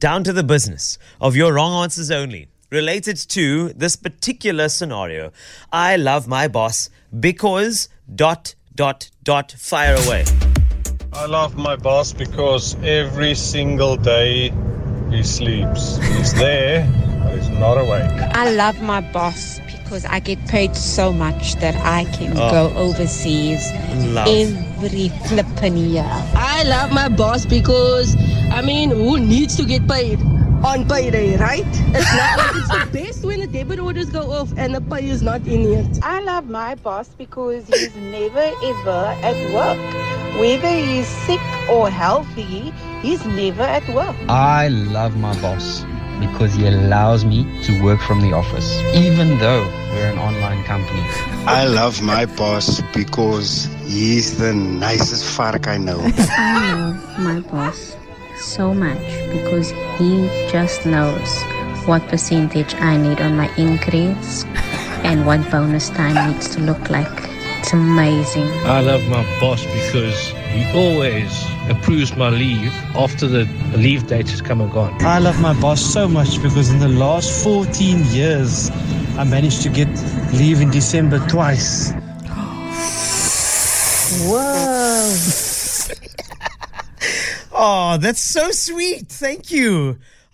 down to the business of your wrong answers only related to this particular scenario. I love my boss because dot dot dot fire away. I love my boss because every single day he sleeps. He's there, but he's not awake. I love my boss because I get paid so much that I can Oh. go overseas Love. every flippin' year. I love my boss because, I mean, who needs to get paid? On payday, right? It's not like it's the best when the debit orders go off and the pay is not in yet. I love my boss because he's never ever at work. Whether he's sick or healthy, he's never at work. I love my boss because he allows me to work from the office, even though we're an online company. I love my boss because he's the nicest fark I know. I love my boss so much because he just knows what percentage I need on my increase and what bonus time needs to look like. It's amazing. I love my boss because he always approves my leave after the leave date has come and gone. I love my boss so much because in the last 14 years, I managed to get leave in December twice. Oh, that's so sweet. Thank you.